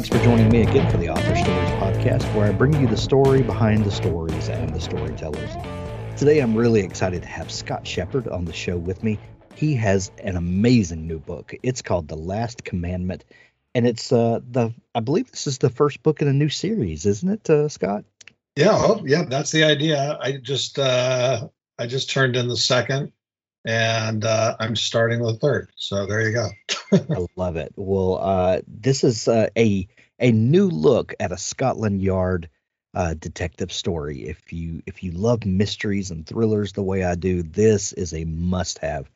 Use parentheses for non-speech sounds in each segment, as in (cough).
Thanks for joining me again for the Author Stories podcast, where I bring you the story behind the stories and the storytellers. Today, I'm really excited to have Scott Shepherd on the show with me. He has an amazing new book. It's called The Last Commandment, and it's uh, the I believe this is the first book in a new series, isn't it, uh, Scott? Yeah, oh, yeah, that's the idea. I just uh I just turned in the second and uh I'm starting the third. So there you go. (laughs) I love it. Well, uh, this is uh, a a new look at a Scotland Yard uh, detective story. If you if you love mysteries and thrillers the way I do, this is a must have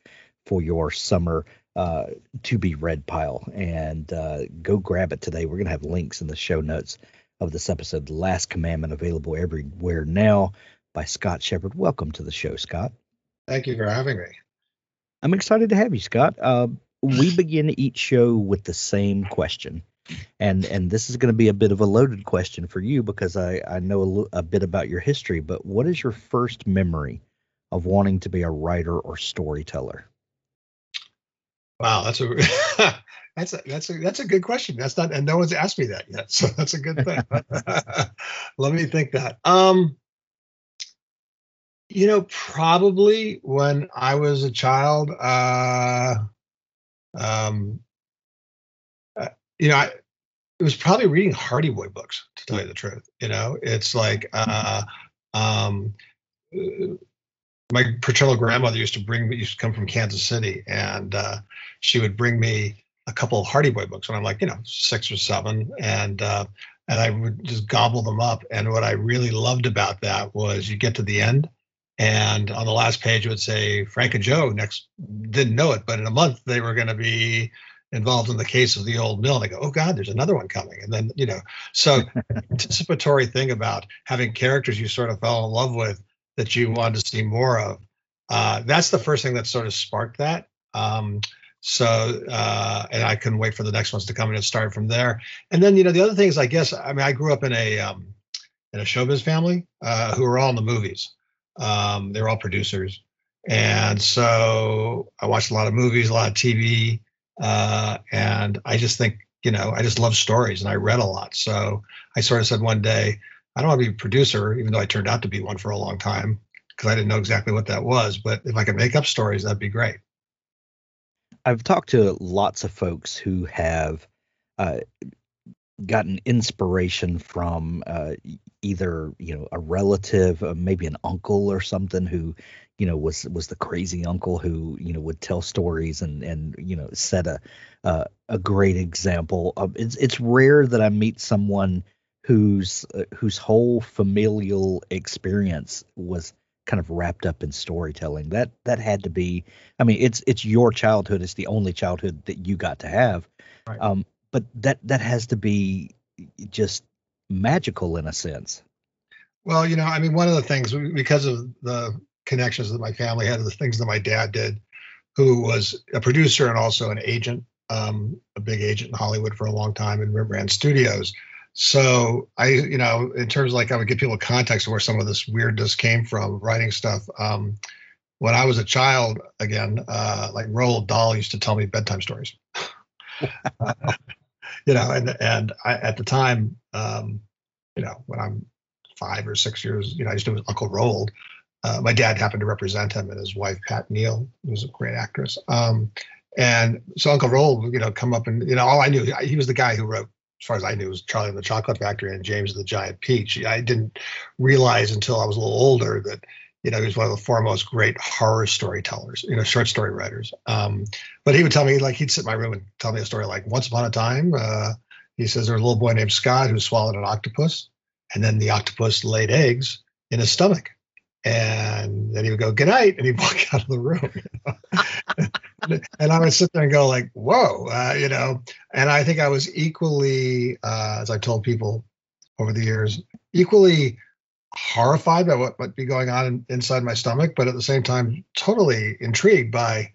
for your summer uh, to be read pile. And uh, go grab it today. We're gonna have links in the show notes of this episode. The Last Commandment available everywhere now by Scott Shepherd. Welcome to the show, Scott. Thank you for having me. I'm excited to have you, Scott. Uh, we (laughs) begin each show with the same question, and and this is going to be a bit of a loaded question for you because I I know a, li- bit about your history. But what is your first memory of wanting to be a writer or storyteller? Wow, that's a (laughs) that's a that's a that's a good question. That's not and no one's asked me that yet. So that's a good thing. (laughs) Let me think that. Um you know, probably when I was a child, uh um uh, you know, I it was probably reading Hardy Boy books to tell you the truth. You know, it's like uh um uh, my paternal grandmother used to bring me used to come from Kansas City and uh she would bring me a couple of Hardy Boy books when I'm like, you know, six or seven, and uh, and I would just gobble them up. And what I really loved about that was you get to the end, and on the last page it would say Frank and Joe next. Didn't know it, but in a month they were going to be involved in the case of the old mill. And I go, oh God, there's another one coming. And then you know, so (laughs) anticipatory thing about having characters you sort of fell in love with that you wanted to see more of. Uh, that's the first thing that sort of sparked that. Um, so, uh, and I couldn't wait for the next ones to come and it started from there. And then, you know, the other thing is, I guess, I mean, I grew up in a um, in a showbiz family uh, who were all in the movies. Um, they're all producers, and so I watched a lot of movies, a lot of TV, uh, and I just think, you know, I just love stories, and I read a lot. So I sort of said one day, I don't want to be a producer, even though I turned out to be one for a long time because I didn't know exactly what that was. But if I could make up stories, that'd be great. I've talked to lots of folks who have uh, gotten inspiration from uh, either you know a relative, uh, maybe an uncle or something who you know was was the crazy uncle who you know would tell stories and and you know set a uh, a great example. Um, it's it's rare that I meet someone whose uh, whose whole familial experience was kind of wrapped up in storytelling. That that had to be. I mean, it's it's your childhood. It's the only childhood that you got to have. Right. Um, but that that has to be just magical in a sense. Well, you know, I mean, one of the things because of the connections that my family had, the things that my dad did, who was a producer and also an agent, um, a big agent in Hollywood for a long time in Rembrandt Studios. So I, you know, in terms like I would give people context of where some of this weirdness came from, writing stuff. Um, when I was a child, again, uh, like Roald Dahl used to tell me bedtime stories. (laughs) you know, and and I, at the time, um, you know, when I'm five or six years, you know, I used to do Uncle Roald. Uh, my dad happened to represent him, and his wife Pat Neal, who's a great actress. Um, and so Uncle Roald, you know, come up and you know, all I knew, he was the guy who wrote as far as I knew, was Charlie and the Chocolate Factory and James the Giant Peach. I didn't realize until I was a little older that you know he was one of the foremost great horror storytellers, you know, short story writers. Um, but he would tell me like he'd sit in my room and tell me a story like once upon a time. Uh, he says there was a little boy named Scott who swallowed an octopus, and then the octopus laid eggs in his stomach. And then he would go, good night, and he'd (laughs) walk out of the room. You know? (laughs) and I would sit there and go like, whoa, uh, you know. and I think I was equally, uh, as I've told people over the years, equally horrified by what might be going on in, inside my stomach, but at the same time, totally intrigued by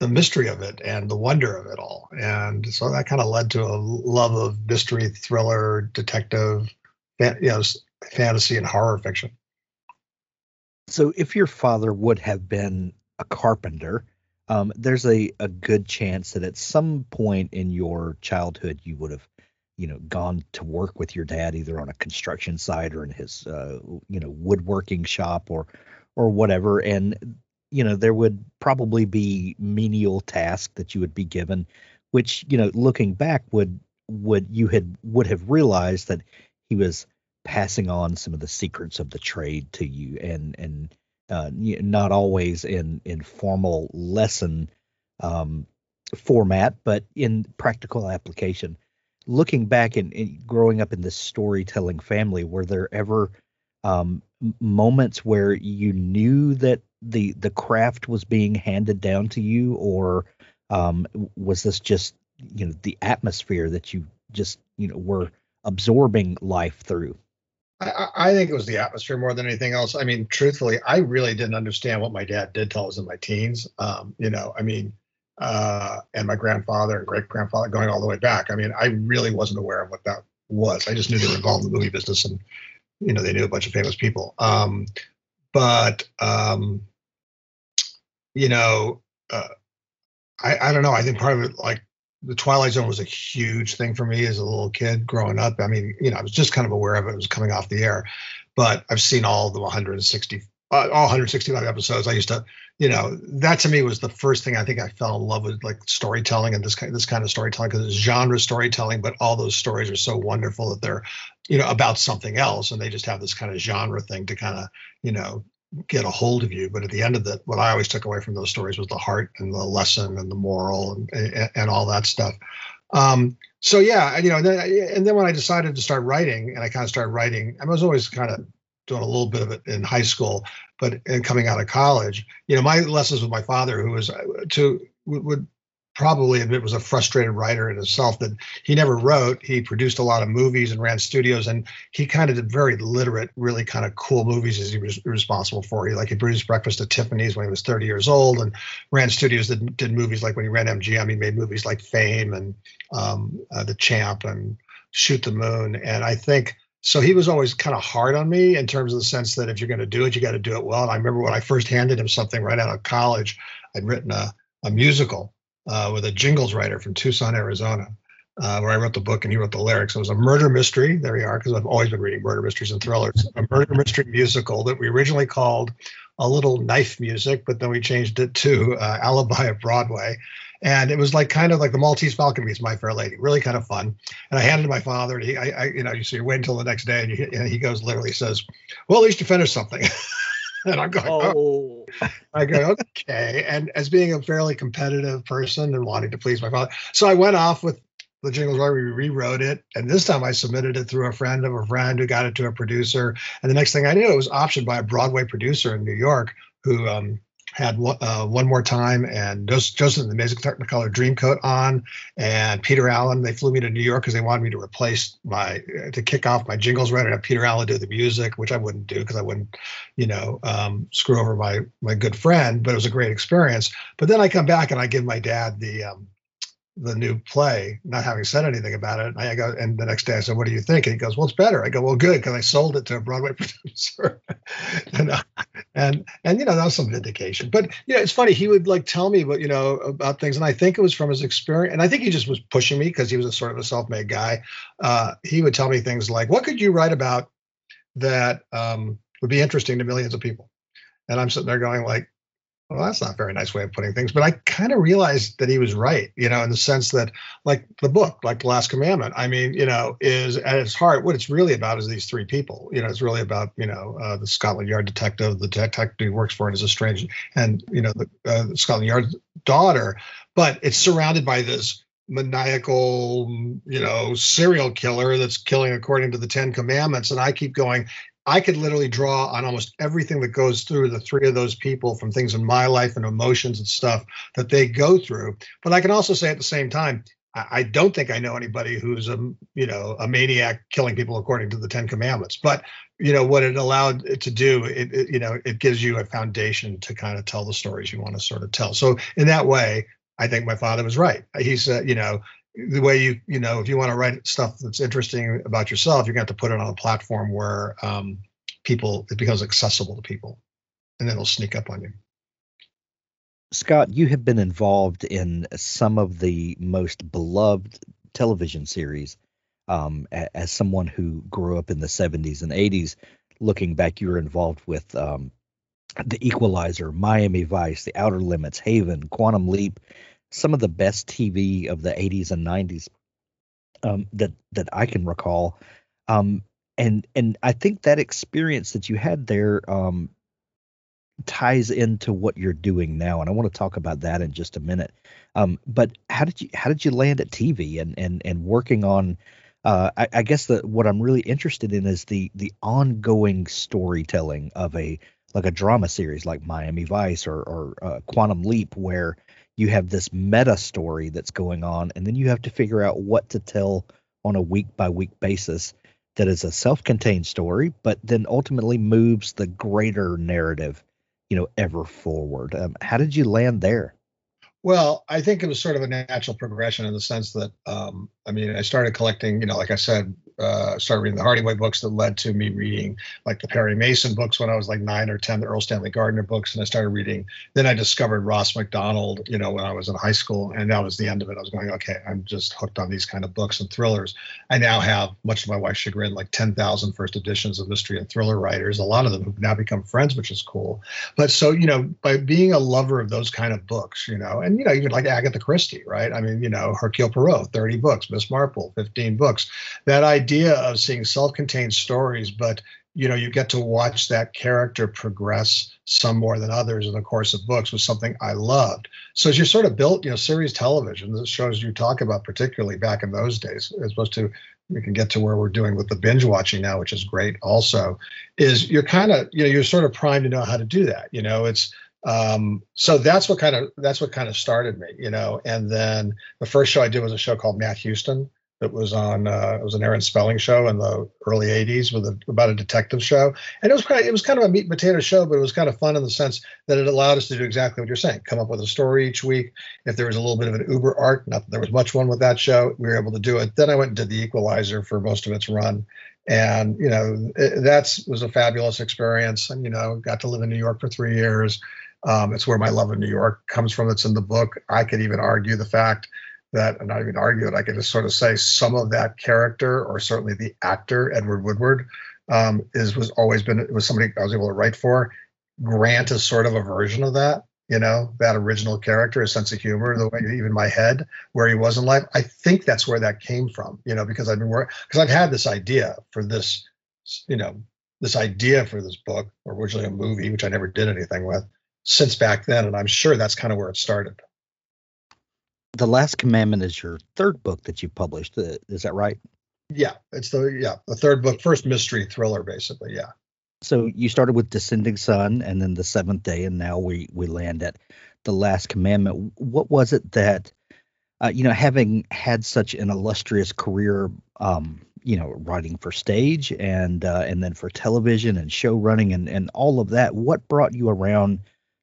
the mystery of it and the wonder of it all. And so that kind of led to a love of mystery, thriller, detective, you know, fantasy and horror fiction. So, if your father would have been a carpenter, um, there's a, a good chance that at some point in your childhood you would have, you know, gone to work with your dad either on a construction site or in his, uh, you know, woodworking shop or or whatever. And you know, there would probably be menial tasks that you would be given, which you know, looking back, would would you had would have realized that he was passing on some of the secrets of the trade to you and and uh, not always in in formal lesson um, format but in practical application looking back and, growing up in this storytelling family were there ever um, moments where you knew that the the craft was being handed down to you or um, was this just you know the atmosphere that you just you know were absorbing life through I, I, think it was the atmosphere more than anything else. I mean, truthfully, I really didn't understand what my dad did till I was in my teens. Um, you know, I mean, uh, and my grandfather and great grandfather going all the way back. I mean, I really wasn't aware of what that was. I just knew they were involved in the movie business and, you know, they knew a bunch of famous people. Um, but, um, you know, uh, I, I don't know. I think part of it, like the Twilight Zone was a huge thing for me as a little kid growing up. I mean, you know, I was just kind of aware of it. It was coming off the air, but I've seen all the 160, uh, all 165 episodes. I used to, you know, that to me was the first thing I think I fell in love with, like storytelling and this kind, this kind of storytelling because it's genre storytelling, but all those stories are so wonderful that they're, you know, about something else, and they just have this kind of genre thing to kind of, you know, get a hold of you. But at the end of it, what I always took away from those stories was the heart and the lesson and the moral and and, and all that stuff. Um, so yeah, you know, and then, and then when I decided to start writing, and I kind of started writing, I was always kind of doing a little bit of it in high school, but and coming out of college, you know, my lessons with my father, who was uh, to would probably admit was a frustrated writer in himself that he never wrote. He produced a lot of movies and ran studios and he kind of did very literate really kind of cool movies as he was responsible for. He like he produced breakfast at tiffany's when he was 30 years old and ran studios that did movies like when he ran mgm he made movies like fame and um, uh, the champ and shoot the moon. And i think so he was always kind of hard on me in terms of the sense that if you're going to do it you got to do it well and i remember when i first handed him something right out of college i'd written a, a musical uh, with a jingles writer from Tucson, Arizona, uh, where I wrote the book and he wrote the lyrics. It was a murder mystery. There we are, because I've always been reading murder mysteries and thrillers. A murder mystery musical that we originally called A Little Knife Music, but then we changed it to uh, Alibi of Broadway. And it was like kind of like the Maltese Falcon meets My Fair Lady, really kind of fun. And I handed it to my father, and he, I, I you know, you see, you wait until the next day, and, you, and he goes, literally says, "Well, at least you finished something." (laughs) and I'm going, oh. oh. I go, okay. And as being a fairly competitive person and wanting to please my father, so I went off with the jingles where we rewrote it, and this time I submitted it through a friend of a friend who got it to a producer. And the next thing I knew, it was optioned by a Broadway producer in New York who um, had uh, one more time and Joseph the Amazing Technicolor Dreamcoat on and Peter Allen. They flew me to New York because they wanted me to replace my to kick off my jingles right and have Peter Allen do the music, which I wouldn't do because I wouldn't, you know, um, screw over my my good friend. But it was a great experience. But then I come back and I give my dad the um, the new play, not having said anything about it. And I go, and the next day I said, "What do you think?" And he goes, "Well, it's better." I go, "Well, good," because I sold it to a Broadway (laughs) producer, (laughs) and, uh, and and you know that was some vindication. But you know, it's funny. He would like tell me, what you know, about things, and I think it was from his experience. And I think he just was pushing me because he was a sort of a self-made guy. Uh, he would tell me things like, "What could you write about that um, would be interesting to millions of people?" And I'm sitting there going, like, well, that's not a very nice way of putting things, but I kind of realized that he was right, you know, in the sense that, like the book, like The Last Commandment, I mean, you know, is at its heart, what it's really about is these three people. You know, it's really about, you know, uh, the Scotland Yard detective, the detective he works for, and is a strange, and, you know, the uh, Scotland Yard daughter, but it's surrounded by this maniacal, you know, serial killer that's killing according to the Ten Commandments. And I keep going, I could literally draw on almost everything that goes through the three of those people from things in my life and emotions and stuff that they go through. But I can also say at the same time, I, don't think I know anybody who's a you know a maniac killing people according to the Ten Commandments. But you know what it allowed it to do, it, it you know it gives you a foundation to kind of tell the stories you want to sort of tell. So in that way, I think my father was right. He said, you know, the way you you know if you want to write stuff that's interesting about yourself, you're going to have to put it on a platform where um, people it becomes accessible to people, and then it'll sneak up on you. Scott, you have been involved in some of the most beloved television series. Um, as someone who grew up in the 70s and 80s, looking back, you were involved with um, The Equalizer, Miami Vice, The Outer Limits, Haven, Quantum Leap, some of the best TV of the 80s and 90s um, that that I can recall. Um, and and I think that experience that you had there um, ties into what you're doing now, and I want to talk about that in just a minute. Um, but how did you how did you land at TV and and and working on? Uh, I, I guess that what I'm really interested in is the the ongoing storytelling of a like a drama series like Miami Vice or or uh, Quantum Leap, where you have this meta story that's going on, and then you have to figure out what to tell on a week by week basis that is a self-contained story, but then ultimately moves the greater narrative, you know, ever forward. Um, how did you land there? Well, I think it was sort of a natural progression in the sense that, um, I mean, I started collecting, you know, like I said, uh, started reading the Hardaway books that led to me reading like the Perry Mason books when I was like nine or 10, the Erle Stanley Gardner books. And I started reading, then I discovered Ross Macdonald, you know, when I was in high school. And that was the end of it. I was going, okay, I'm just hooked on these kind of books and thrillers. I now have, much to my wife's chagrin, like 10,000 first editions of mystery and thriller writers, a lot of them who've now become friends, which is cool. But so, you know, by being a lover of those kind of books, you know, and, you know, even like Agatha Christie, right? I mean, you know, Hercule Poirot, 30 books, Miss Marple, 15 books. That idea of seeing self-contained stories, but you know, you get to watch that character progress some more than others in the course of books was something I loved. So as you sort of built, you know, series television, the shows you talk about, particularly back in those days, as opposed to we can get to where we're doing with the binge watching now, which is great also, is you're kind of, you know, you're sort of primed to know how to do that. You know, it's um so that's what kind of that's what kind of started me you know and then the first show i did was a show called matt houston that was on uh, it was an Aaron Spelling show in the early '80s with a, about a detective show, and it was kind of, it was kind of a meat and potato show, but it was kind of fun in the sense that it allowed us to do exactly what you're saying, come up with a story each week. If there was a little bit of an Uber arc, not that there was much one with that show, we were able to do it. Then I went and did the Equalizer for most of its run, and you know that was a fabulous experience, and you know got to live in New York for three years. Um, it's where my love of New York comes from. It's in the book. I could even argue the fact that, and not even argue it, I can just sort of say some of that character, or certainly the actor Edward Woodward, um, is was always been was somebody I was able to write for. Grant is sort of a version of that, you know, that original character, a sense of humor, the way even my head where he was in life. I think that's where that came from, you know, because I've been working because I've had this idea for this, you know, this idea for this book, originally a movie, which I never did anything with since back then, and I'm sure that's kind of where it started. The Last Commandment is your third book that you published. uh, Is that right? Yeah, it's the yeah the third book, first mystery thriller, basically. Yeah. So you started with Descending Sun, and then the Seventh Day, and now we we land at the Last Commandment. What was it that, uh, you know, having had such an illustrious career, um, you know, writing for stage and uh, and then for television and show running and and all of that, what brought you around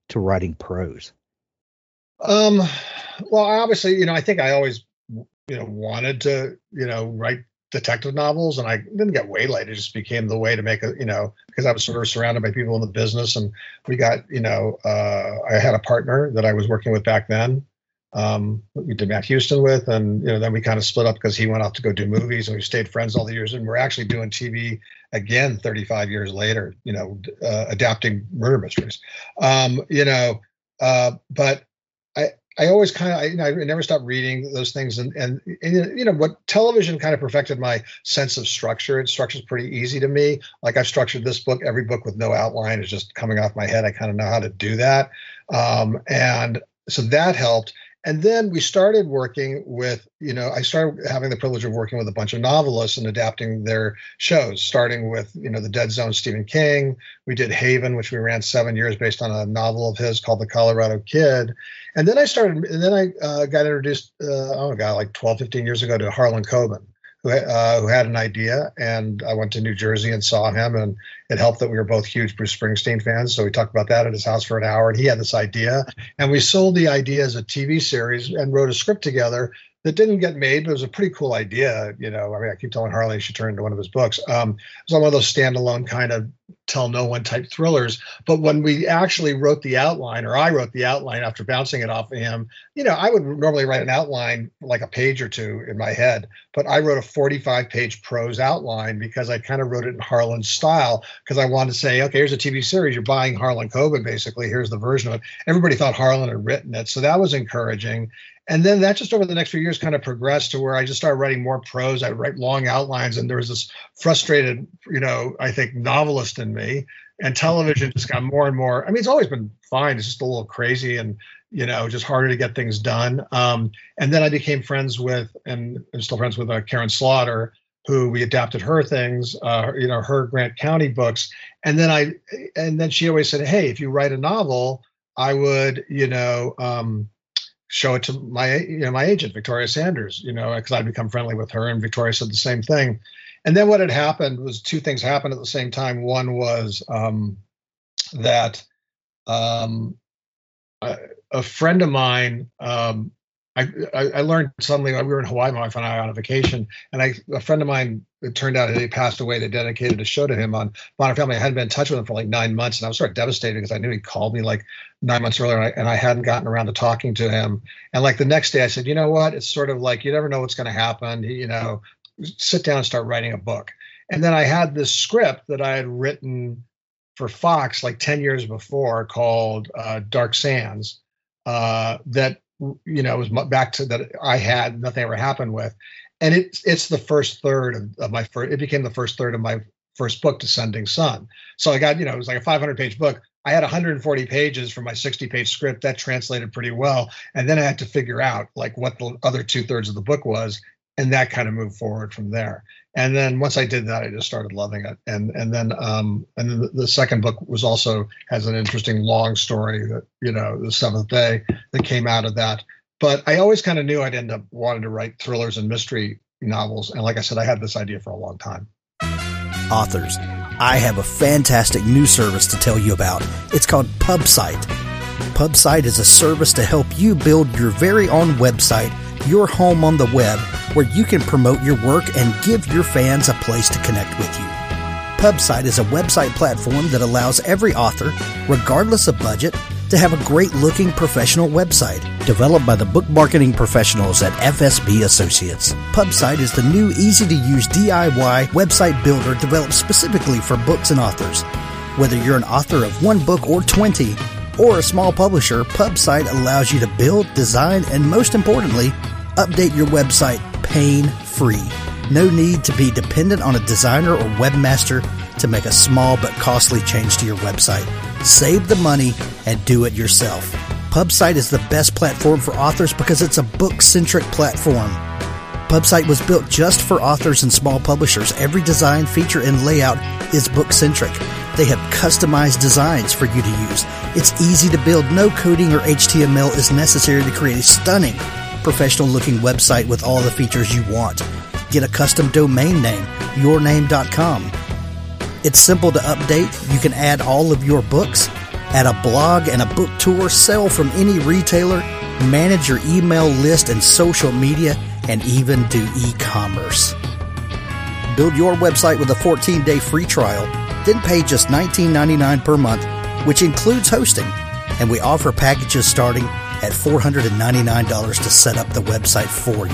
to writing prose? Um, well, obviously, you know, I think I always, you know, wanted to, you know, write detective novels, and I didn't get waylaid. It just became the way to make a, you know, because I was sort of surrounded by people in the business, and we got, you know, uh, I had a partner that I was working with back then. Um, we did Matt Houston with, and you know, then we kind of split up because he went off to go do movies, and we stayed friends all the years, and we're actually doing TV again 35 years later. You know, uh, adapting murder mysteries. Um, you know, uh, but I always kind of I, you know, I never stopped reading those things and, and and you know what television kind of perfected my sense of structure. It structure's pretty easy to me. Like I've structured this book, every book with no outline is just coming off my head. I kind of know how to do that, um, and so that helped. And then we started working with, you know, I started having the privilege of working with a bunch of novelists and adapting their shows, starting with, you know, The Dead Zone, Stephen King. We did Haven, which we ran seven years based on a novel of his called The Colorado Kid. And then I started, and then I uh, got introduced, uh, oh God, like 12, 15 years ago to Harlan Coben who, uh, who had an idea, and I went to New Jersey and saw him, and it helped that we were both huge Bruce Springsteen fans. So we talked about that at his house for an hour, and he had this idea, and we sold the idea as a TV series and wrote a script together that didn't get made, but it was a pretty cool idea. You know, I mean, I keep telling Harley she turned into one of his books. Um, it was one of those standalone kind of tell no one type thrillers. But when we actually wrote the outline, or I wrote the outline after bouncing it off of him, you know, I would normally write an outline like a page or two in my head, but I wrote a 45 page prose outline because I kind of wrote it in Harlan's style because I wanted to say, okay, here's a TV series. You're buying Harlan Coben, basically. Here's the version of it. Everybody thought Harlan had written it. So that was encouraging and then that just over the next few years kind of progressed to where I just started writing more prose. I write long outlines, and there was this frustrated, you know, I think novelist in me. And television just got more and more. I mean, it's always been fine. It's just a little crazy and you know just harder to get things done. Um, and then I became friends with, and I'm still friends with uh, Karin Slaughter, who we adapted her things, uh, you know, her Grant County books. And then I, and then she always said, "Hey, if you write a novel, I would, you know." Um, show it to my you know my agent Victoria Sanders you know because I'd become friendly with her and Victoria said the same thing. And then what had happened was two things happened at the same time. One was um, that um, a, a, friend of mine um, I, I, learned suddenly we were in Hawaii, my wife and I on a vacation, and I a friend of mine it turned out he passed away. They dedicated a show to him on Modern Family. I hadn't been in touch with him for like nine months, and I was sort of devastated because I knew he called me like nine months earlier, and I, and I hadn't gotten around to talking to him. And like the next day, I said, you know what? It's sort of like you never know what's going to happen. You know, sit down and start writing a book. And then I had this script that I had written for Fox like ten years before called uh, Dark Sands. Uh, that you know, it was back to that I had nothing ever happened with. And it's it's the first third of, of my first, it became the first third of my first book, Descending Sun. So I got, you know, it was like a 500 page book. I had 140 pages from my 60 page script that translated pretty well. And then I had to figure out like what the other two thirds of the book was. And that kind of moved forward from there and then once I did that, I just started loving it. And and then um, and then the, the, second book was also has an interesting long story that you know the seventh day that came out of that. But I always kind of knew I'd end up wanting to write thrillers and mystery novels. And like I said, I had this idea for a long time. Authors, I have a fantastic new service to tell you about. It's called PubSite. PubSite is a service to help you build your very own website, your home on the web where you can promote your work and give your fans a place to connect with you. PubSite is a website platform that allows every author, regardless of budget, to have a great looking professional website developed by the book marketing professionals at FSB Associates. PubSite is the new easy to use DIY website builder developed specifically for books and authors. Whether you're an author of one book or 20, or a small publisher, PubSite allows you to build, design, and most importantly, update your website pain free. No need to be dependent on a designer or webmaster to make a small but costly change to your website. Save the money and do it yourself. PubSite is the best platform for authors because it's a book centric platform. PubSite was built just for authors and small publishers. Every design, feature, and layout is book centric. They have customized designs for you to use. It's easy to build. No coding or HTML is necessary to create a stunning professional looking website with all the features you want. Get a custom domain name, yourname.com. It's simple to update. You can add all of your books, add a blog and a book tour, sell from any retailer, manage your email list and social media, and even do e commerce. Build your website with a 14 day free trial, then pay just $19.99 per month, which includes hosting. And we offer packages starting at $499 to set up the website for you.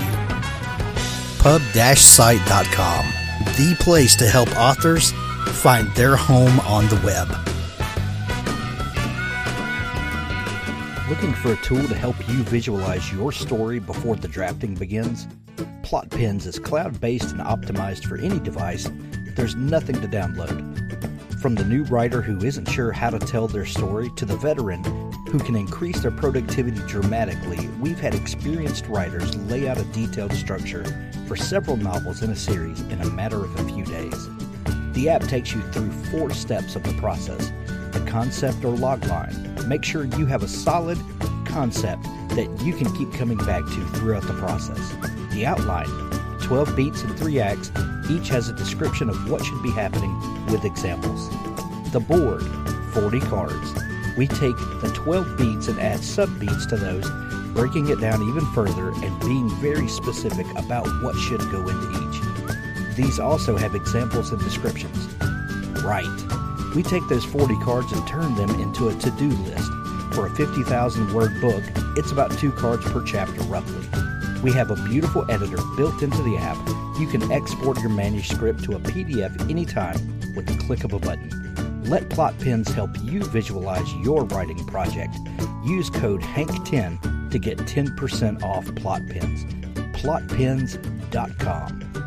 Pub-site.com, the place to help authors find their home on the web. Looking for a tool to help you visualize your story before the drafting begins? Plotpens is cloud based and optimized for any device. There's nothing to download. From the new writer who isn't sure how to tell their story to the veteran who can increase their productivity dramatically, we've had experienced writers lay out a detailed structure for several novels in a series in a matter of a few days. The app takes you through four steps of the process the concept or log line. Make sure you have a solid concept that you can keep coming back to throughout the process. The outline 12 beats and 3 acts, each has a description of what should be happening with examples. The board 40 cards. We take the 12 beats and add sub beats to those, breaking it down even further and being very specific about what should go into each. These also have examples and descriptions. Right. We take those 40 cards and turn them into a to do list. For a 50,000 word book, it's about two cards per chapter roughly. We have a beautiful editor built into the app. You can export your manuscript to a PDF anytime with the click of a button. Let Plot Pens help you visualize your writing project. Use code HANK10 to get 10% off Plot Pens. PlotPens.com.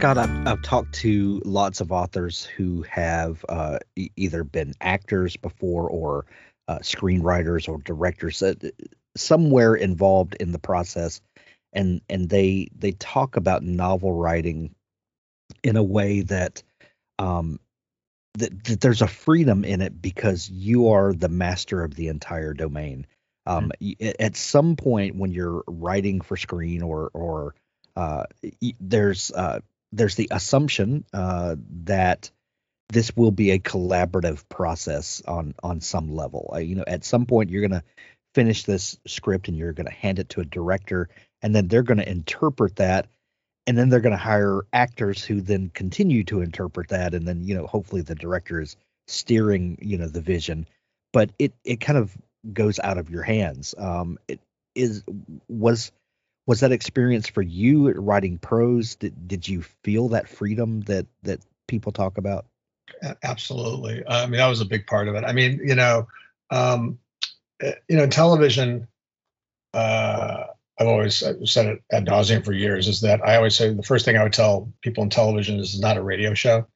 Scott, I've, I've talked to lots of authors who have uh, e- either been actors before or uh, screenwriters or directors, uh, somewhere involved in the process, and and they they talk about novel writing in a way that um, that, that there's a freedom in it because you are the master of the entire domain. Um, y- At some point, when you're writing for screen or or uh, there's uh, there's the assumption uh, that this will be a collaborative process on on some level. Uh, you know, at some point, you're going to finish this script and you're going to hand it to a director, and then they're going to interpret that and then they're going to hire actors who then continue to interpret that and then you know hopefully the director is steering you know the vision but it it kind of goes out of your hands um it is was was that experience for you writing prose did, did you feel that freedom that that people talk about Absolutely. I mean, that was a big part of it. I mean, you know, um, eh, you know, television. Uh, I've always said it ad nauseum for years. Is that I always say the first thing I would tell people in television is not a radio show.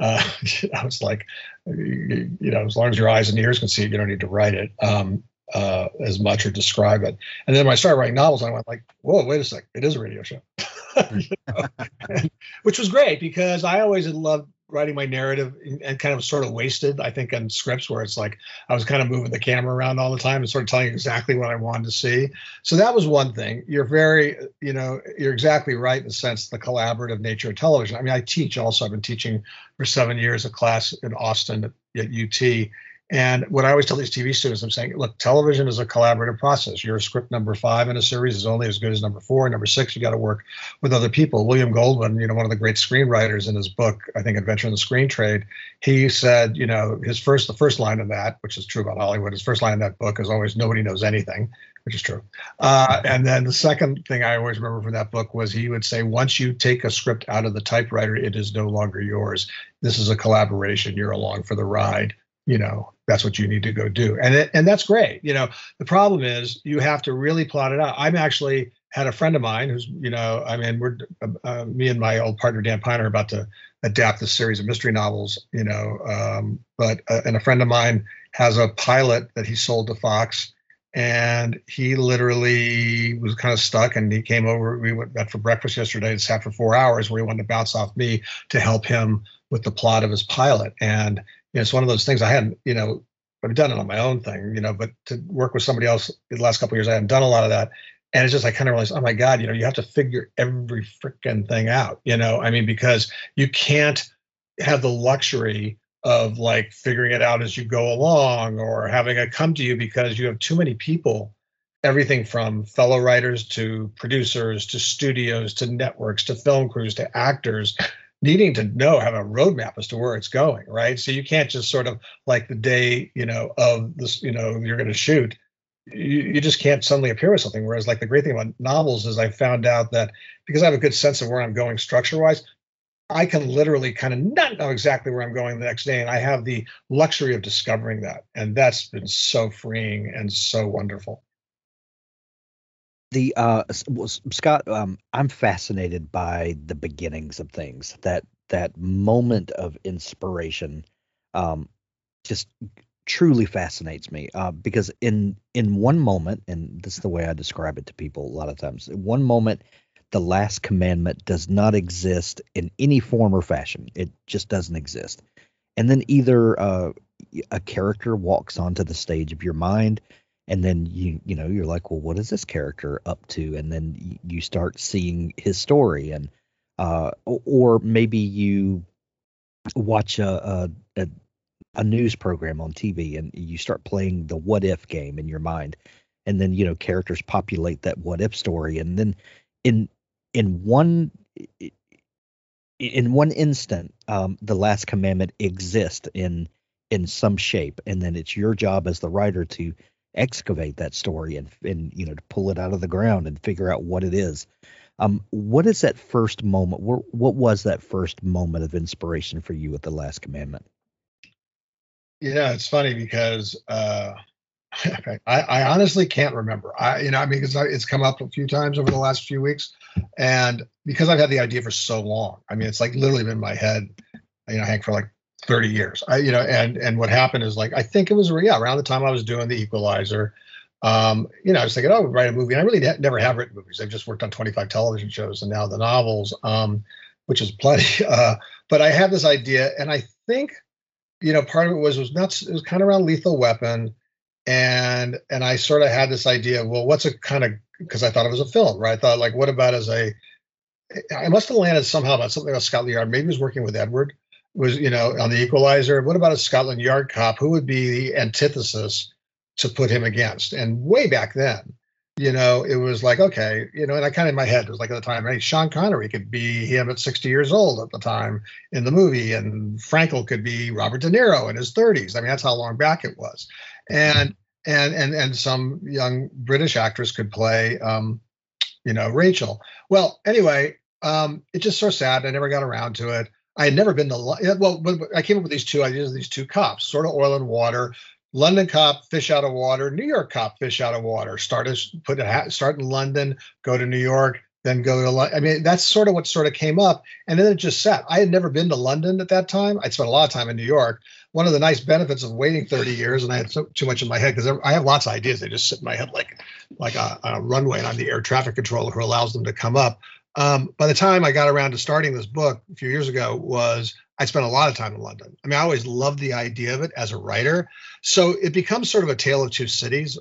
Uh, (laughs) I was like, you, you know, as long as your eyes and ears can see it, you don't need to write it um, uh, as much or describe it. And then when I started writing novels, I went like, whoa, wait a sec, it is a radio show, (laughs) You know? (laughs) which was great because I always loved writing my narrative and, and kind of sort of wasted, I think, on scripts where it's like I was kind of moving the camera around all the time and sort of telling exactly what I wanted to see. So that was one thing. You're very, you know, you're exactly right in the sense the collaborative nature of television. I mean, I teach also. I've been teaching for seven years a class in Austin at, at UT. And what I always tell these TV students, I'm saying, look, television is a collaborative process. Your script number five in a series is only as good as number four. Number six, you got to work with other people. William Goldman, you know, one of the great screenwriters in his book, I think Adventure in the Screen Trade, he said, you know, his first, the first line of that, which is true about Hollywood, his first line in that book is always nobody knows anything, which is true. Uh, and then the second thing I always remember from that book was he would say, once you take a script out of the typewriter, it is no longer yours. This is a collaboration. You're along for the ride you know that's what you need to go do. And it, and that's great. You know the problem is you have to really plot it out. I'm actually had a friend of mine who's you know i mean we're uh, me and my old partner dan pyne are about to adapt this series of mystery novels you know um, but uh, and a friend of mine has a pilot that he sold to fox and he literally was kind of stuck and he came over we went met for breakfast yesterday and sat for four hours where he wanted to bounce off me to help him with the plot of his pilot. And know, it's one of those things I hadn't, you know, I've done it on my own thing, you know, but to work with somebody else the last couple of years, I haven't done a lot of that. And it's just, I kind of realized, oh my God, you know, you have to figure every freaking thing out, you know, I mean, because you can't have the luxury of like figuring it out as you go along or having it come to you because you have too many people everything from fellow writers to producers to studios to networks to film crews to actors needing to know have a roadmap as to where it's going right? So you can't just sort of like the day you know of this you know you're going to shoot you, you just can't suddenly appear with something. Whereas like the great thing about novels is i found out that because i have a good sense of where i'm going structure wise i can literally kind of not know exactly where i'm going the next day and i have the luxury of discovering that and that's been so freeing and so wonderful the uh scott um i'm fascinated by the beginnings of things that that moment of inspiration um just truly fascinates me uh, because in in one moment, and this is the way I describe it to people a lot of times. In one moment, the last commandment does not exist in any form or fashion. It just doesn't exist. And then either uh, a character walks onto the stage of your mind and then you you know you're like well what is this character up to? And then you, start seeing his story. And uh or maybe you watch a, a, a a news program on TV and you start playing the what if game in your mind. And then you know characters populate that what if story. And then in in one in one instant um the last commandment exists in in some shape. And then it's your job as the writer to excavate that story and and you know to pull it out of the ground and figure out what it is um what is that first moment what, was that first moment of inspiration for you with the last commandment Yeah, it's funny because uh, (laughs) I, I honestly can't remember. I, you know, I mean, because it's come up a few times over the last few weeks, and because I've had the idea for so long, I mean, it's like literally been in my head, you know, Hank, for like 30 years. I, you know, and and what happened is like I think it was yeah around the time I was doing the Equalizer. Um, you know, I was thinking, oh, write a movie. And I really never have written movies. I've just worked on 25 television shows and now the novels, um, which is plenty. (laughs) Uh, but I had this idea, and I think you know, part of it was was nuts. It was kind of around Lethal Weapon, and and I sort of had this idea. Well, what's a kind of because I thought it was a film, right? I thought like, what about as a? I must have landed somehow about something about Scotland Yard. Maybe he was working with Edward. Was you know on the Equalizer? What about a Scotland Yard cop? Who would be the antithesis to put him against? And way back then, you know, it was like, okay, you know, and I kind of in my head it was like at the time, hey, Sean Connery could be him at 60 years old at the time in the movie, and Frankel could be Robert De Niro in his 30s. I mean, that's how long back it was, and and and and some young British actress could play, um, you know, Rachel. Well, anyway, um, it's just so sad. I never got around to it. I had never been to well, but I came up with these two ideas, these two cops, sort of oil and water. London cop, fish out of water. New York cop, fish out of water. Start as put a start in London, go to New York, then go to. Lon- I mean, that's sort of what sort of came up, and then it just sat. I had never been to London at that time. I'd spent a lot of time in New York. One of the nice benefits of waiting 30 years, and I had so, too much in my head because I have lots of ideas. They just sit in my head like like a, a runway, and I'm the air traffic controller who allows them to come up. Um, by the time I got around to starting this book a few years ago, was I spent a lot of time in London. I mean, I always loved the idea of it as a writer. So it becomes sort of a tale of two cities.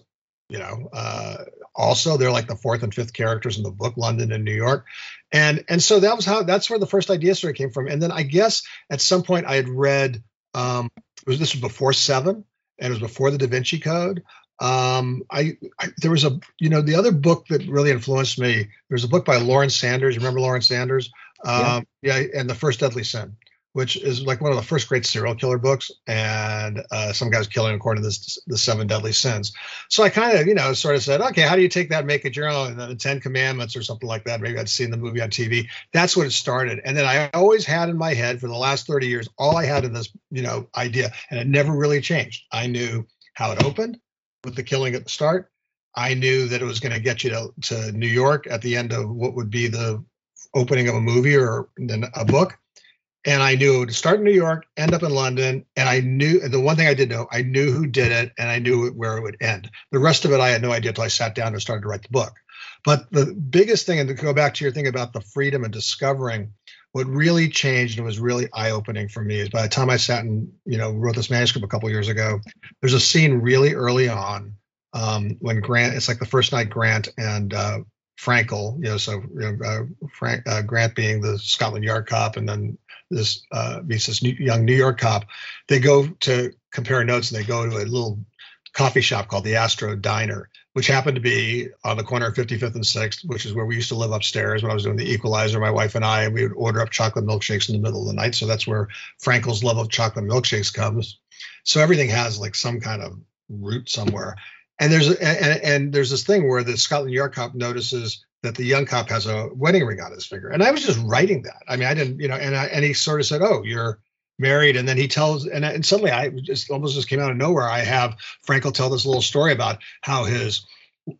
You know, uh, also they're like the fourth and fifth characters in the book, London and New York, and and so that was how that's where the first idea sort of came from. And then I guess at some point I had read um, was this was before Seven, and it was before the Da Vinci Code. Um, I, I there was a you know the other book that really influenced me. There was a book by Lawrence Sanders. You remember Lawrence Sanders? Um, yeah. yeah, and the first Deadly Sin which is like one of the first great serial killer books. And uh, some guy's killing according to this, the seven deadly sins. So I kind of, you know, sort of said, okay, how do you take that and make it your own? And then the Ten Commandments or something like that. Maybe I'd seen the movie on TV. That's what it started. And then I always had in my head for the last 30 years, all I had in this, you know, idea, and it never really changed. I knew how it opened with the killing at the start. I knew that it was going to get you to, to New York at the end of what would be the opening of a movie or a book and I knew to start in New York, end up in London, and I knew the one thing I did know, I knew who did it, and I knew where it would end. The rest of it, I had no idea until I sat down and started to write the book. But the biggest thing, and to go back to your thing about the freedom and discovering, what really changed and was really eye-opening for me is by the time I sat and you know wrote this manuscript a couple years ago, there's a scene really early on um, when Grant, it's like the first night Grant and uh, Frankel, you know, so you know, uh, Frank uh, Grant being the Scotland Yard cop, and then this uh, meets this new, young New York cop. They go to compare notes, and they go to a little coffee shop called the Astro Diner, which happened to be on the corner of 55th and 6th, which is where we used to live upstairs when I was doing the Equalizer. My wife and I, and we would order up chocolate milkshakes in the middle of the night. So that's where Frankel's love of chocolate milkshakes comes. So everything has like some kind of root somewhere. And there's and, and there's this thing where the Scotland Yard cop notices that the young cop has a wedding ring on his finger. And I was just writing that. I mean, I didn't, you know, and I, and he sort of said, "Oh, you're married," and then he tells, and, and suddenly I just almost just came out of nowhere. I have Frankel tell this little story about how his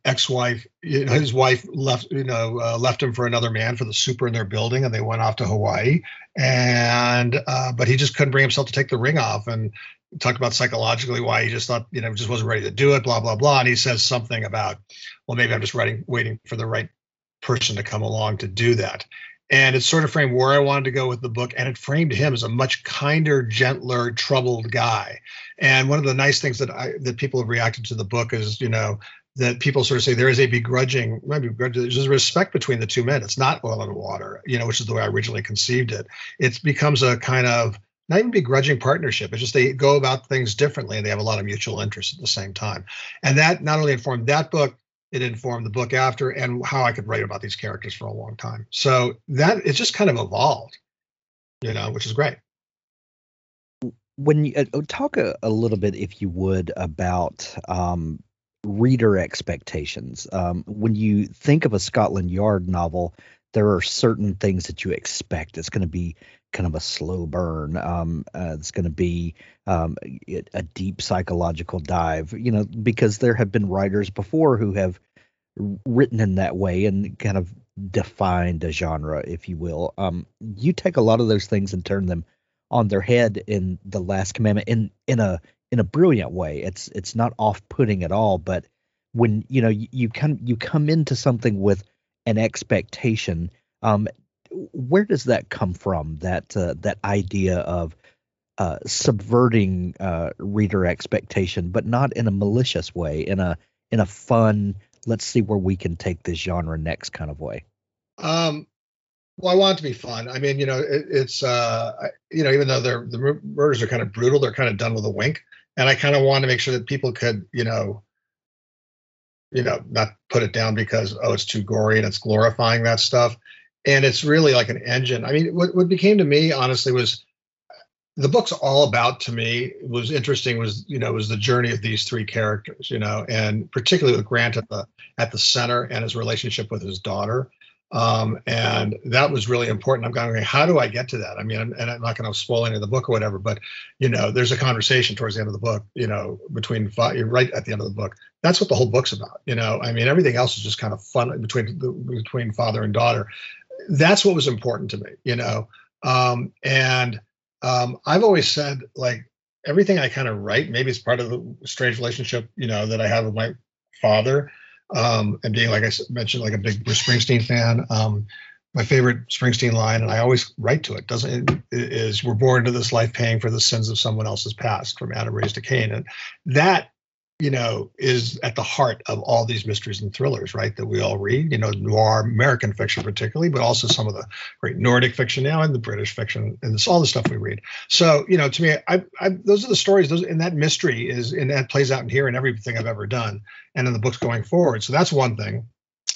ex-wife, you know, his wife left, you know, uh, left him for another man for the super in their building, and they went off to Hawaii. And uh, but he just couldn't bring himself to take the ring off, and talked about psychologically why he just thought you know just wasn't ready to do it, blah blah blah, and he says something about, well, maybe I'm just writing, waiting for the right person to come along to do that. And it sort of framed where I wanted to go with the book, and it framed him as a much kinder, gentler, troubled guy. And one of the nice things that I that people have reacted to the book is, you know, that people sort of say there is a begrudging, maybe there's a respect between the two men. It's not oil and water, you know, which is the way I originally conceived it. It becomes a kind of not even begrudging partnership. It's just they go about things differently and they have a lot of mutual interests at the same time. And that not only informed that book, it informed the book after and how I could write about these characters for a long time. So that it's just kind of evolved, you know, which is great. When you uh, talk a, a, little bit, if you would, about um, reader expectations. Um, when you think of a Scotland Yard novel, there are certain things that you expect. It's going to be kind of a slow burn. Um, uh, it's going to be um, a deep psychological dive, you know, because there have been writers before who have written in that way and kind of defined a genre, if you will. Um, you take a lot of those things and turn them on their head in the Last Commandment in in a in a brilliant way. It's it's not off putting at all, but when you know you, you come you come into something with an expectation, um, where does that come from? That uh, that idea of uh, subverting uh, reader expectation, but not in a malicious way, in a in a fun, let's see where we can take this genre next kind of way. Um, well, I want it to be fun. I mean, you know, it, it's uh, you know, even though the murders are kind of brutal, they're kind of done with a wink, and I kind of want to make sure that people could, you know, you know, not put it down because oh, it's too gory and it's glorifying that stuff and it's really like an engine. I mean, what, what became to me honestly was the book's all about to me was interesting was you know was the journey of these three characters you know and particularly with grant at the at the center and his relationship with his daughter. Um, and that was really important. I'm going how do i get to that? I mean I'm, and i'm not going to spoil any of the book or whatever but you know there's a conversation towards the end of the book you know between right at the end of the book. That's what the whole book's about you know? I mean everything else is just kind of fun between between father and daughter. That's what was important to me, you know. Um, and um, I've always said like everything I kind of write, maybe it's part of the strange relationship, you know, that I have with my father, um, and being like I mentioned, like a big Bruce Springsteen fan. Um, my favorite Springsteen line, and I always write to it. Doesn't it is we're born into this life paying for the sins of someone else's past, from Adam raised to Cain, and that you know, is at the heart of all these mysteries and thrillers, right? That we all read, you know, noir American fiction particularly, but also some of the great Nordic fiction now and the British fiction and this all the stuff we read. So, you know, to me, I, I those are the stories. Those and that mystery is and that plays out in here and everything I've ever done, and in the books going forward. So that's one thing.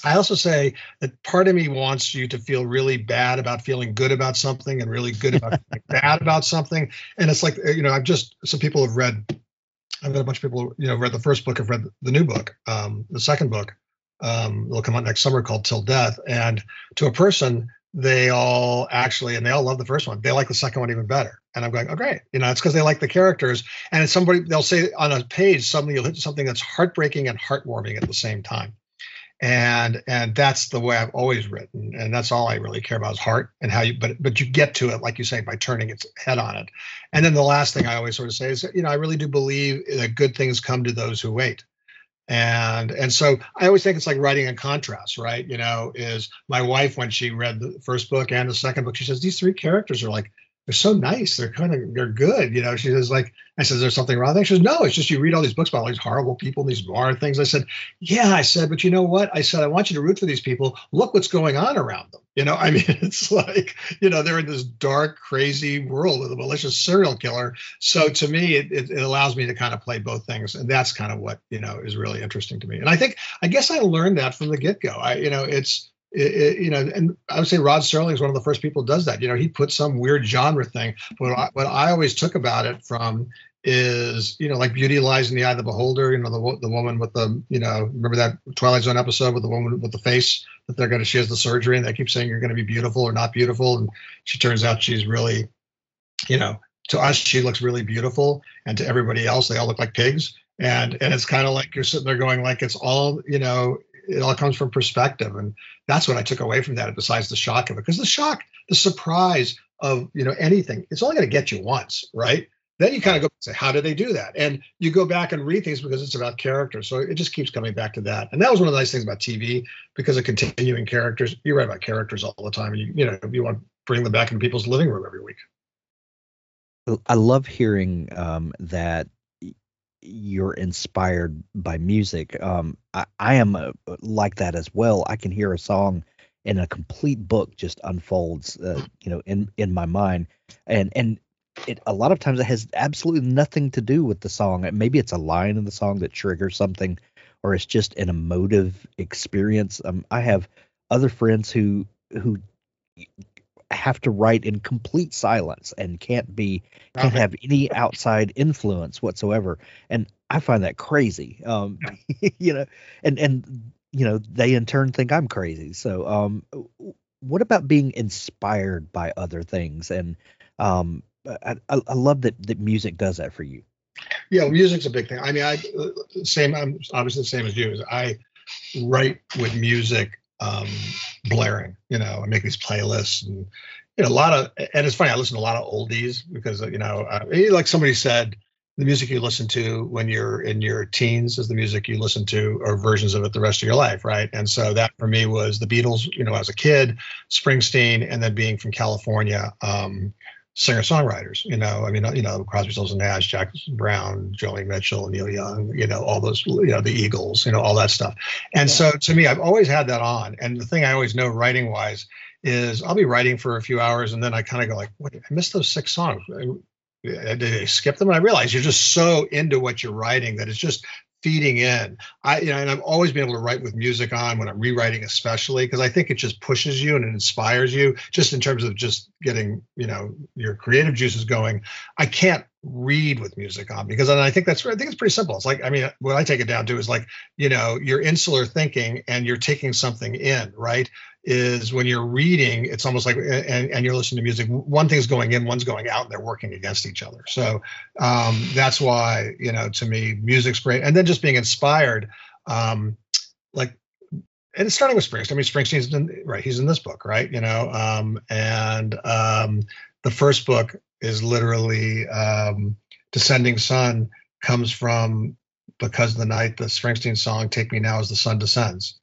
I also say that part of me wants you to feel really bad about feeling good about something and really good about (laughs) bad about something. And it's like, you know, I've just some people have read I've got a bunch of people, you know, read the first book, have read the new book, um, the second book. Um, it'll come out next summer called Till Death. And to a person, they all actually, and they all love the first one. They like the second one even better. And I'm going, oh, great. You know, it's because they like the characters. And somebody, they'll say on a page, suddenly you'll hit something that's heartbreaking and heartwarming at the same time and and that's the way I've always written, and that's all I really care about is heart and how you. But but you get to it, like you say, by turning its head on it. And then the last thing I always sort of say is, you know, I really do believe that good things come to those who wait. And and so I always think it's like writing a contrast, right? You know, is my wife when she read the first book and the second book, she says these three characters are like they're so nice. They're kind of they're good. You know, she says like I said, there's something wrong. She says, no, it's just you read all these books about all these horrible people, and these noir things. I said, yeah. I said, but you know what? I said, I want you to root for these people. Look what's going on around them. You know, (laughs) I mean, it's like you know they're in this dark, crazy world with a malicious serial killer. So to me, it, it, it allows me to kind of play both things, and that's kind of what you know is really interesting to me. And I think I guess I learned that from the get go. I you know it's it, it, you know, and I would say Rod Serling is one of the first people who does that. You know, he put some weird genre thing. But what I, what I always took about it from is, you know, like beauty lies in the eye of the beholder. You know, the the woman with the, you know, remember that Twilight Zone episode with the woman with the face that they're going to, she has the surgery and they keep saying you're going to be beautiful or not beautiful, and she turns out she's really, you know, to us she looks really beautiful, and to everybody else they all look like pigs. And and it's kind of like you're sitting there going like it's all, you know, it all comes from perspective and that's what i took away from that besides the shock of it because the shock the surprise of you know anything it's only going to get you once right then you kind of go and say, how did they do that? And you go back and read things because it's about characters. So it just keeps coming back to that. And that was one of the nice things about TV because of continuing characters. You write about characters all the time. And you, you know, you want to bring them back in people's living room every week. I love hearing um, that you're inspired by music. Um, I, I am uh, like that as well. I can hear a song and a complete book just unfolds, uh, you know, in in my mind, and and it a lot of times it has absolutely nothing to do with the song. Maybe it's a line in the song that triggers something, or it's just an emotive experience. Um, I have other friends who who have to write in complete silence and can't be can't have any outside influence whatsoever. And i find that crazy um (laughs) you know and and you know they in turn think i'm crazy. So um what about being inspired by other things? And um i i love that that music does that for you. Yeah music's a big thing. I mean i same i'm obviously the same as you i write with music um, blaring. You know, I make these playlists and you know a lot of and it's funny. I listen to a lot of oldies because you know, uh, like somebody said, the music you listen to when you're in your teens is the music you listen to or versions of it the rest of your life, right? And so that for me was the Beatles. You know, as a kid, Springsteen, and then being from California. Um, singer songwriters. You know, I mean, uh, you know, Crosby, Stills and Nash, Jackson Browne, Joni Mitchell, Neil Young. You know, all those, you know, the Eagles. You know, all that stuff. And yeah. so to me, I've always had that on. And the thing I always know writing wise is I'll be writing for a few hours and then I kind of go like, wait, I missed those six songs. Did I skip them? And I realize you're just so into what you're writing that it's just feeding in. I you know, and I've always been able to write with music on when I'm rewriting, especially because I think it just pushes you and it inspires you, just in terms of just getting you know your creative juices going. I can't read with music on because and I think that's I think it's pretty simple. It's like I mean, what I take it down to is like you know you're insular thinking and you're taking something in, right? Is when you're reading, it's almost like, and, and you're listening to music, one thing's going in, one's going out, and they're working against each other. So um, that's why, you know, to me, music's great. And then just being inspired, um, like, and it's starting with Springsteen. I mean, Springsteen's in, right. He's in this book, right? You know, um, and um, the first book is literally um, Descending Sun comes from because of the night the Springsteen song "Take Me Now" as the sun descends.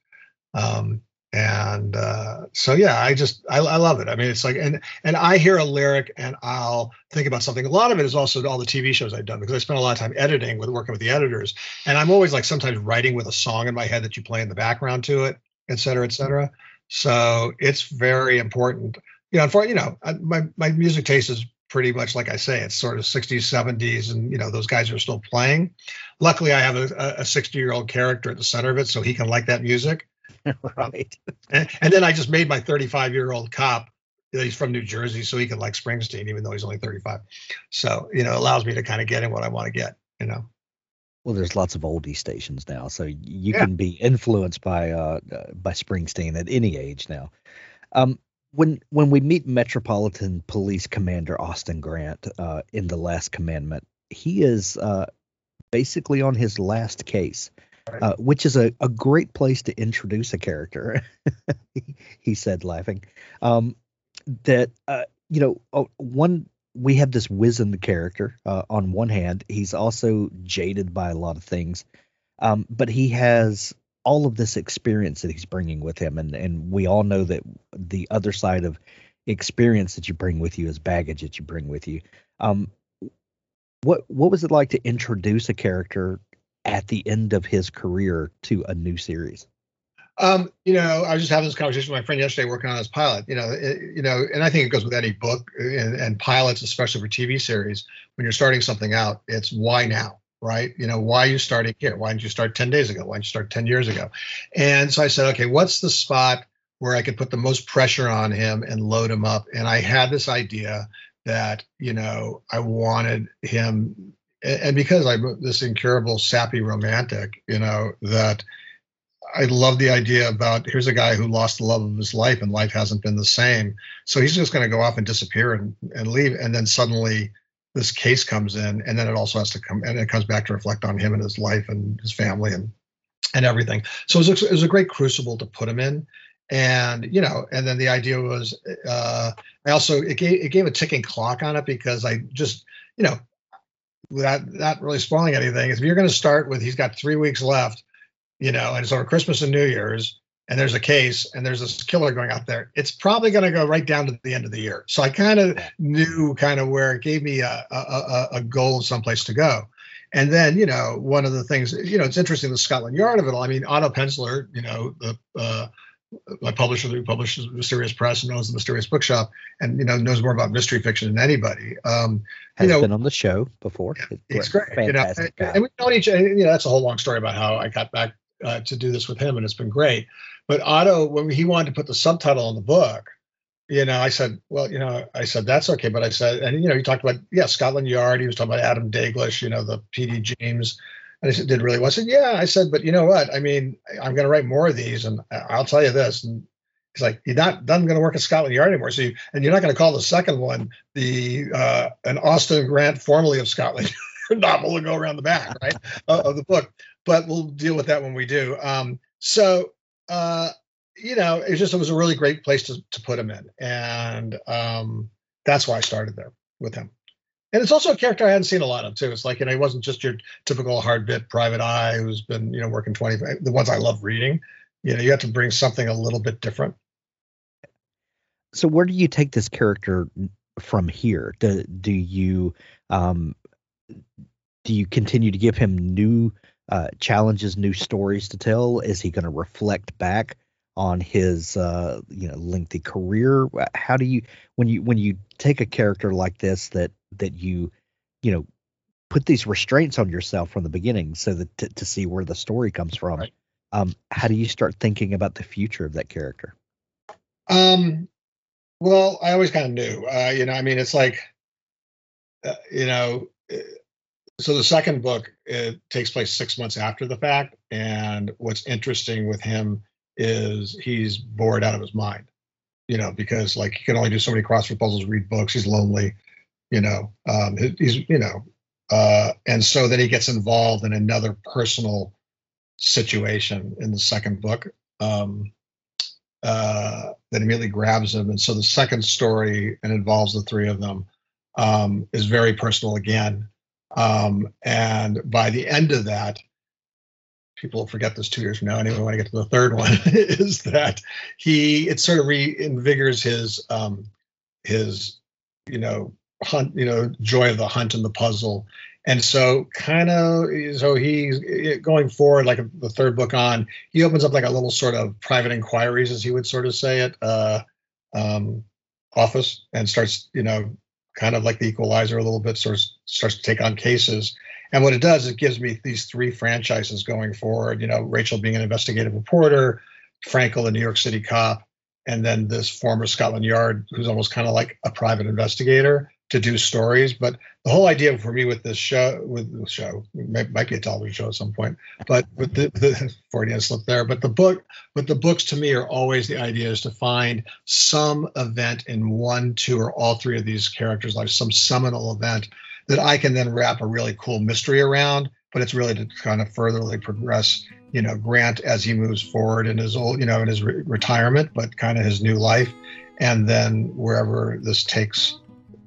Um, and uh, so yeah i just I, I, love it. I mean it's like and and i hear a lyric and i'll think about something. A lot of it is also all the tv shows i've done because i spent a lot of time editing with working with the editors. And i'm always like sometimes writing with a song in my head that you play in the background to it et cetera et cetera. So it's very important. You know for you know my my music taste is pretty much like i say it's sort of 60s 70s and you know those guys are still playing. Luckily i have a, a 60 year old character at the center of it so he can like that music (laughs) right. And, and, then I just made my 35 year old cop. He's from New Jersey, so he can like Springsteen, even though he's only 35. So you know, it allows me to kind of get in what I want to get. You know. Well, there's lots of oldie stations now, so you yeah. can be influenced by uh, uh, by Springsteen at any age now. Um, when when we meet Metropolitan Police Commander Austin Grant uh, in the Last Commandment, he is uh, basically on his last case uh, which is a, a great place to introduce a character. (laughs) he said, laughing. Um, that uh, you know, oh, one we have this wizened character. Uh, on one hand, he's also jaded by a lot of things, um, but he has all of this experience that he's bringing with him, and and we all know that the other side of experience that you bring with you is baggage that you bring with you. Um, what what was it like to introduce a character at the end of his career to a new series? Um, you know, I was just having this conversation with my friend yesterday, working on this pilot. You know, it, you know, and I think it goes with any book and, and pilots, especially for TV series. When you're starting something out, it's why now, right? You know, why are you starting here? Why didn't you start 10 days ago? Why didn't you start 10 years ago? And so I said, okay, what's the spot where I could put the most pressure on him and load him up? And I had this idea that you know I wanted him and because I'm this incurable sappy romantic, you know, that I love the idea about here's a guy who lost the love of his life and life hasn't been the same. So he's just going to go off and disappear and, and leave. And then suddenly this case comes in and then it also has to come and it comes back to reflect on him and his life and his family and, and everything. So it was, a, it was a great crucible to put him in. And, you know, and then the idea was, uh, I also, it gave, it gave a ticking clock on it because I just, you know, without not really spoiling anything, if you're going to start with he's got three weeks left, you know, and it's over Christmas and New Year's, and there's a case and there's this killer going out there, it's probably going to go right down to the end of the year. So I kind of knew kind of where it gave me a, a, a, goal, someplace to go. And then, you know, one of the things, you know, it's interesting the Scotland Yard of it all. I mean, Otto Penzler, you know, the uh, my publisher who publishes Mysterious Press and owns the Mysterious Bookshop, and you know knows more about mystery fiction than anybody. Um, Has you know, been on the show before. yeah, it's great. You know, and, and we've known each. You know, that's a whole long story about how I got back uh, to do this with him, and it's been great. But Otto, when he wanted to put the subtitle on the book, you know, I said, well, you know, I said that's okay, but I said, and you know, he talked about yeah, Scotland Yard. He was talking about Adam Dalgliesh, you know, the P.D. James. And I said, did really well. I said, yeah. I said, but you know what? I mean, I'm going to write more of these, and I'll tell you this. And he's like, you're not done going to work at Scotland Yard anymore. So, you, and you're not going to call the second one the uh, an Austin Grant, formerly of Scotland (laughs) novel, to go around the back, right, uh, of the book. But we'll deal with that when we do. Um, so, uh, you know, it just it was a really great place to to put him in, and um, that's why I started there with him. And it's also a character I hadn't seen a lot of too. It's like you know, he wasn't just your typical hard bit private eye who's been you know working twenty. The ones I love reading. You know, you have to bring something a little bit different. so where do you take this character from here do, do you um do you continue to give him new uh challenges new stories to tell is he going to reflect back on his uh you know lengthy career how do you when you when you take a character like this that that you you know put these restraints on yourself from the beginning so that to, to see where the story comes from Right. um how do you start thinking about the future of that character Um, well, I always kind of knew. Uh, you know, I mean, it's like, uh, you know, uh, so the second book it takes place six months after the fact, and what's interesting with him is he's bored out of his mind. You know, because like he can only do so many crossword puzzles, read books. He's lonely. You know, um, he's you know, uh, and so then he gets involved in another personal situation in the second book. Um, uh, that immediately grabs him. And so the second story, and involves the three of them, um, is very personal again. Um, and by the end of that, people forget this two years from now anyway when I get to the third one, (laughs) is that he it sort of reinvigorates his um, his you know hunt you know joy of the hunt and the puzzle. And so, kind of, so he's going forward, like the third book on, he opens up like a little sort of private inquiries, as he would sort of say it, uh, um, office, and starts, you know, kind of like the equalizer a little bit, sort of starts to take on cases. And what it does, it gives me these three franchises going forward. You know, Rachel being an investigative reporter, Frankel, a New York City cop, and then this former Scotland Yard, who's almost kind of like a private investigator to do stories. But the whole idea for me with this show, with the show, might, might be a television show at some point, but with the, the (laughs) Freudian slip there. But the book, but the books to me are always the idea is to find some event in one, two, or all three of these characters' lives, some seminal event that I can then wrap a really cool mystery around. But it's really to kind of furtherly progress, you know, Grant as he moves forward in his old, you know, in his re- retirement, but kind of his new life, and then wherever this takes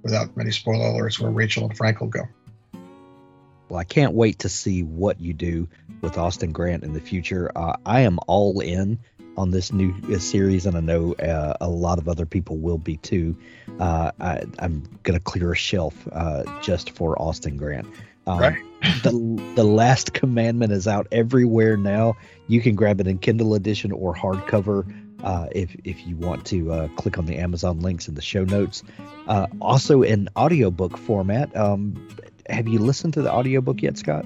without many spoiler alerts, where Rachel and Frank will go. Well, I can't wait to see what you do with Austin Grant in the future. Uh, I am all in on this new uh, series, and I know uh, a lot of other people will be too. Uh, I, I'm going to clear a shelf uh, just for Austin Grant. Um, Right. the The Last Commandment is out everywhere now. You can grab it in Kindle edition or hardcover. Uh, if if you want to uh, click on the Amazon links in the show notes, uh, also in audiobook format. Um, have you listened to the audiobook yet, Scott?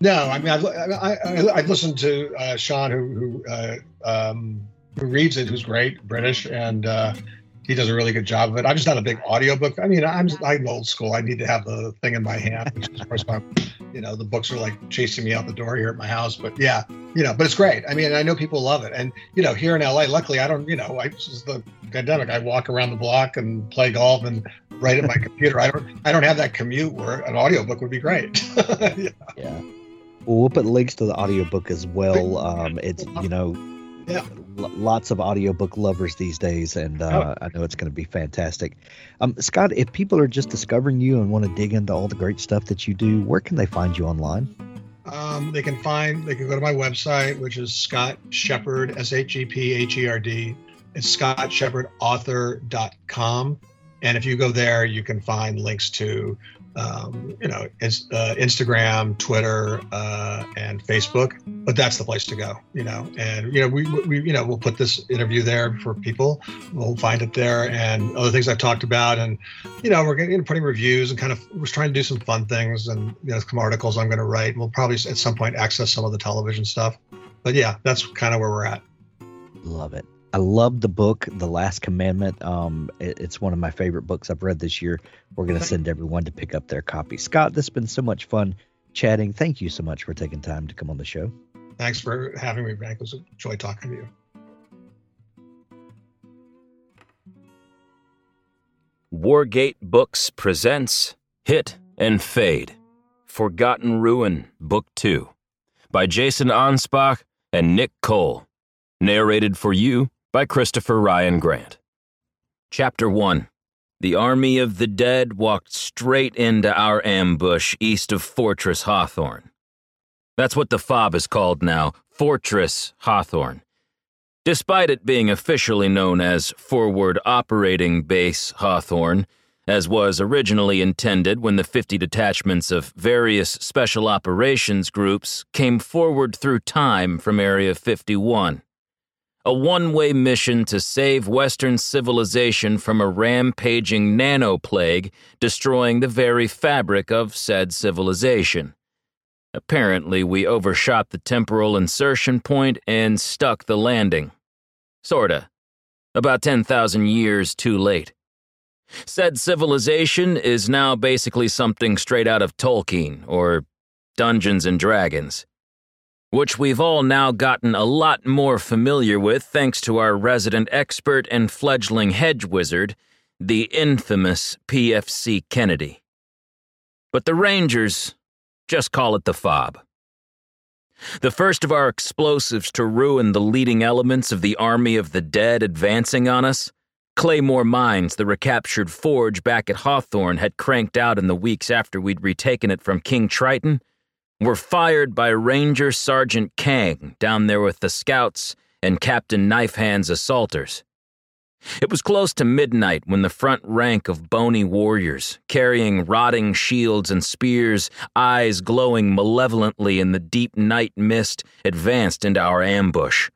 No, I mean I've I, I've listened to uh, Sean who who uh, um, who reads it, who's great, British, and uh, he does a really good job of it. I'm just not a big audiobook. I mean, I'm I'm old school. I need to have the thing in my hand, which is of course why you know the books are like chasing me out the door here at my house. But yeah, you know, but it's great. I mean, I know people love it, and you know, here in LA, luckily I don't. You know, I this is the pandemic. I walk around the block and play golf and write at my computer. I don't I don't have that commute where an audiobook would be great. (laughs) Yeah. Yeah. Well, we'll put links to the audiobook as well. Um, it's you know, Yeah. Lots of audiobook lovers these days, and uh, I know it's going to be fantastic. Um, Scott, if people are just discovering you and want to dig into all the great stuff that you do, where can they find you online? Um, they can find, they can go to my website, which is Scott Shepherd, S H E P H E R D. It's scottshepherdauthor.com. And if you go there, you can find links to, um, you know, uh, Instagram, Twitter, uh, and Facebook. But that's the place to go, you know. And you know, we, we, you know, we'll put this interview there for people. We'll find it there, and other things I've talked about, and you know, we're getting you know, putting reviews and kind of we're trying to do some fun things, and you know, some articles I'm going to write. We'll probably at some point access some of the television stuff. But yeah, that's kind of where we're at. Love it. I love the book, The Last Commandment. Um, it- it's one of my favorite books I've read this year. We're going to send everyone to pick up their copy. Scott, this has been so much fun chatting. Thank you so much for taking time to come on the show. Thanks for having me, Frank. It was a joy talking to you. Wargate Books presents Hit and Fade Forgotten Ruin, Book 2 by Jason Anspach and Nick Cole. Narrated for you by Christopher Ryan Grant. Chapter 1 The Army of the Dead walked straight into our ambush east of Fortress Hawthorne. That's what the FOB is called now Fortress Hawthorne. Despite it being officially known as Forward Operating Base Hawthorne, as was originally intended when the 50 detachments of various special operations groups came forward through time from Area 51. A one way mission to save Western civilization from a rampaging nanoplague destroying the very fabric of said civilization. Apparently, we overshot the temporal insertion point and stuck the landing. Sorta. About 10,000 years too late. Said civilization is now basically something straight out of Tolkien or Dungeons and Dragons, which we've all now gotten a lot more familiar with thanks to our resident expert and fledgling hedge wizard, the infamous PFC Kennedy. But the Rangers just call it the FOB. The first of our explosives to ruin the leading elements of the army of the dead advancing on us, Claymore Mines, the recaptured forge back at Hawthorne, had cranked out in the weeks after we'd retaken it from King Triton, were fired by Ranger Sergeant Kang down there with the scouts and Captain Knifehand's assaulters. It was close to midnight when the front rank of bony warriors, carrying rotting shields and spears, eyes glowing malevolently in the deep night mist, advanced into our ambush,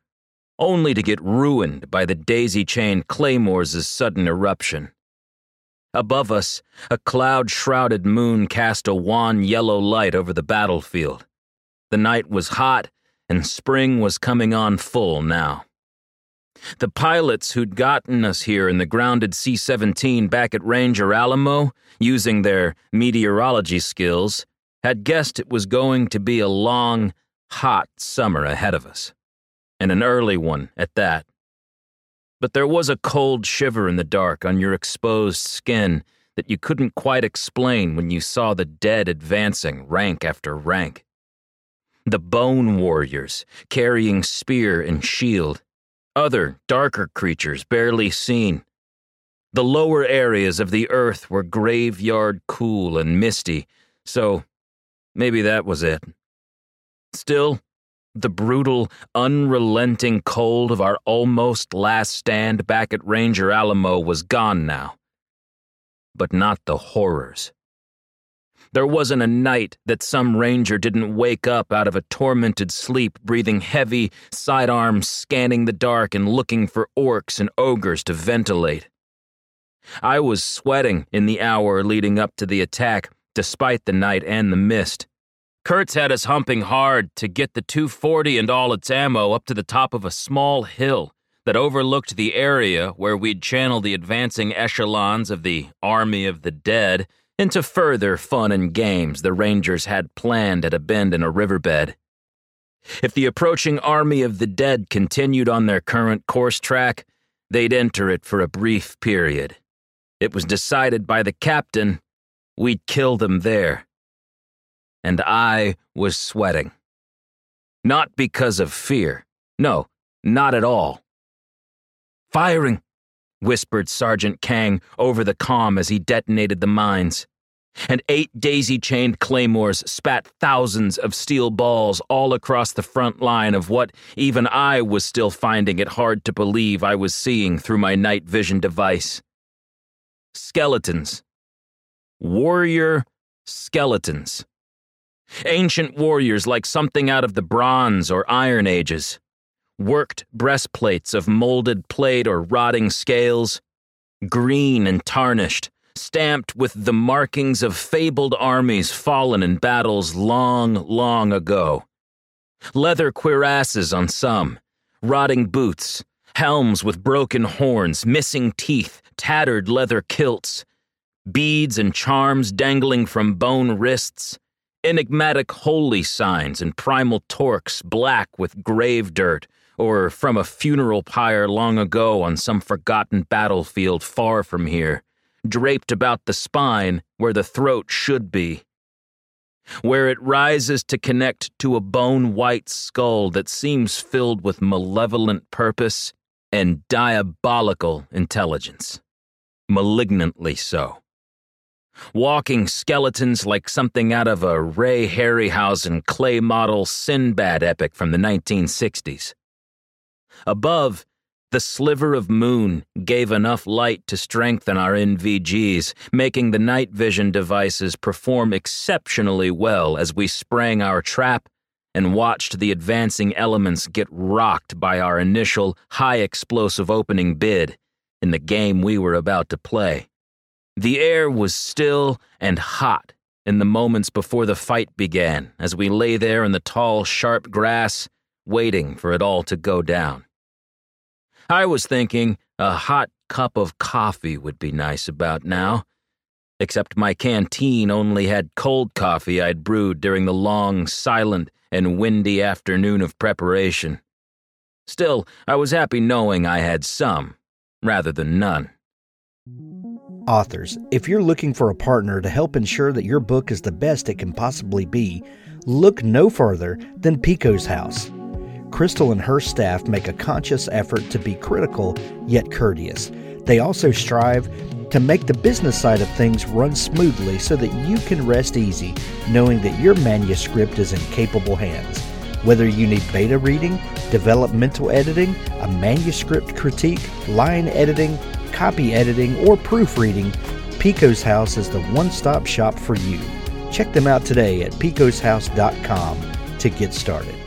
only to get ruined by the daisy chained claymores' sudden eruption. Above us, a cloud shrouded moon cast a wan yellow light over the battlefield. The night was hot, and spring was coming on full now. The pilots who'd gotten us here in the grounded C 17 back at Ranger Alamo, using their meteorology skills, had guessed it was going to be a long, hot summer ahead of us. And an early one at that. But there was a cold shiver in the dark on your exposed skin that you couldn't quite explain when you saw the dead advancing rank after rank. The bone warriors, carrying spear and shield, other darker creatures barely seen. The lower areas of the earth were graveyard cool and misty, so maybe that was it. Still, the brutal, unrelenting cold of our almost last stand back at Ranger Alamo was gone now. But not the horrors. There wasn't a night that some ranger didn't wake up out of a tormented sleep, breathing heavy, sidearms scanning the dark and looking for orcs and ogres to ventilate. I was sweating in the hour leading up to the attack, despite the night and the mist. Kurtz had us humping hard to get the 240 and all its ammo up to the top of a small hill that overlooked the area where we'd channel the advancing echelons of the Army of the Dead into further fun and games the Rangers had planned at a bend in a riverbed. If the approaching Army of the Dead continued on their current course track, they'd enter it for a brief period. It was decided by the captain we'd kill them there. And I was sweating. Not because of fear. No, not at all. Firing, whispered Sergeant Kang over the comm as he detonated the mines. And eight daisy chained claymores spat thousands of steel balls all across the front line of what even I was still finding it hard to believe I was seeing through my night vision device. Skeletons. Warrior skeletons. Ancient warriors like something out of the Bronze or Iron Ages. Worked breastplates of molded plate or rotting scales. Green and tarnished, stamped with the markings of fabled armies fallen in battles long, long ago. Leather cuirasses on some, rotting boots, helms with broken horns, missing teeth, tattered leather kilts, beads and charms dangling from bone wrists, enigmatic holy signs and primal torques black with grave dirt, or from a funeral pyre long ago on some forgotten battlefield far from here, draped about the spine where the throat should be. Where it rises to connect to a bone white skull that seems filled with malevolent purpose and diabolical intelligence. Malignantly so walking skeletons like something out of a Ray Harryhausen clay model Sinbad epic from the 1960s. Above, the sliver of moon gave enough light to strengthen our NVGs, making the night vision devices perform exceptionally well as we sprang our trap and watched the advancing elements get rocked by our initial high explosive opening bid in the game we were about to play. The air was still and hot in the moments before the fight began as we lay there in the tall, sharp grass, waiting for it all to go down. I was thinking a hot cup of coffee would be nice about now, except my canteen only had cold coffee I'd brewed during the long, silent, and windy afternoon of preparation. Still, I was happy knowing I had some, rather than none. Authors, if you're looking for a partner to help ensure that your book is the best it can possibly be, look no further than Pikko's House. Crystal and her staff make a conscious effort to be critical yet courteous. They also strive to make the business side of things run smoothly so that you can rest easy knowing that your manuscript is in capable hands. Whether you need beta reading, developmental editing, a manuscript critique, line editing, copy editing, or proofreading, Pikko's House is the one stop shop for you. Check them out today at pikkoshouse.com to get started.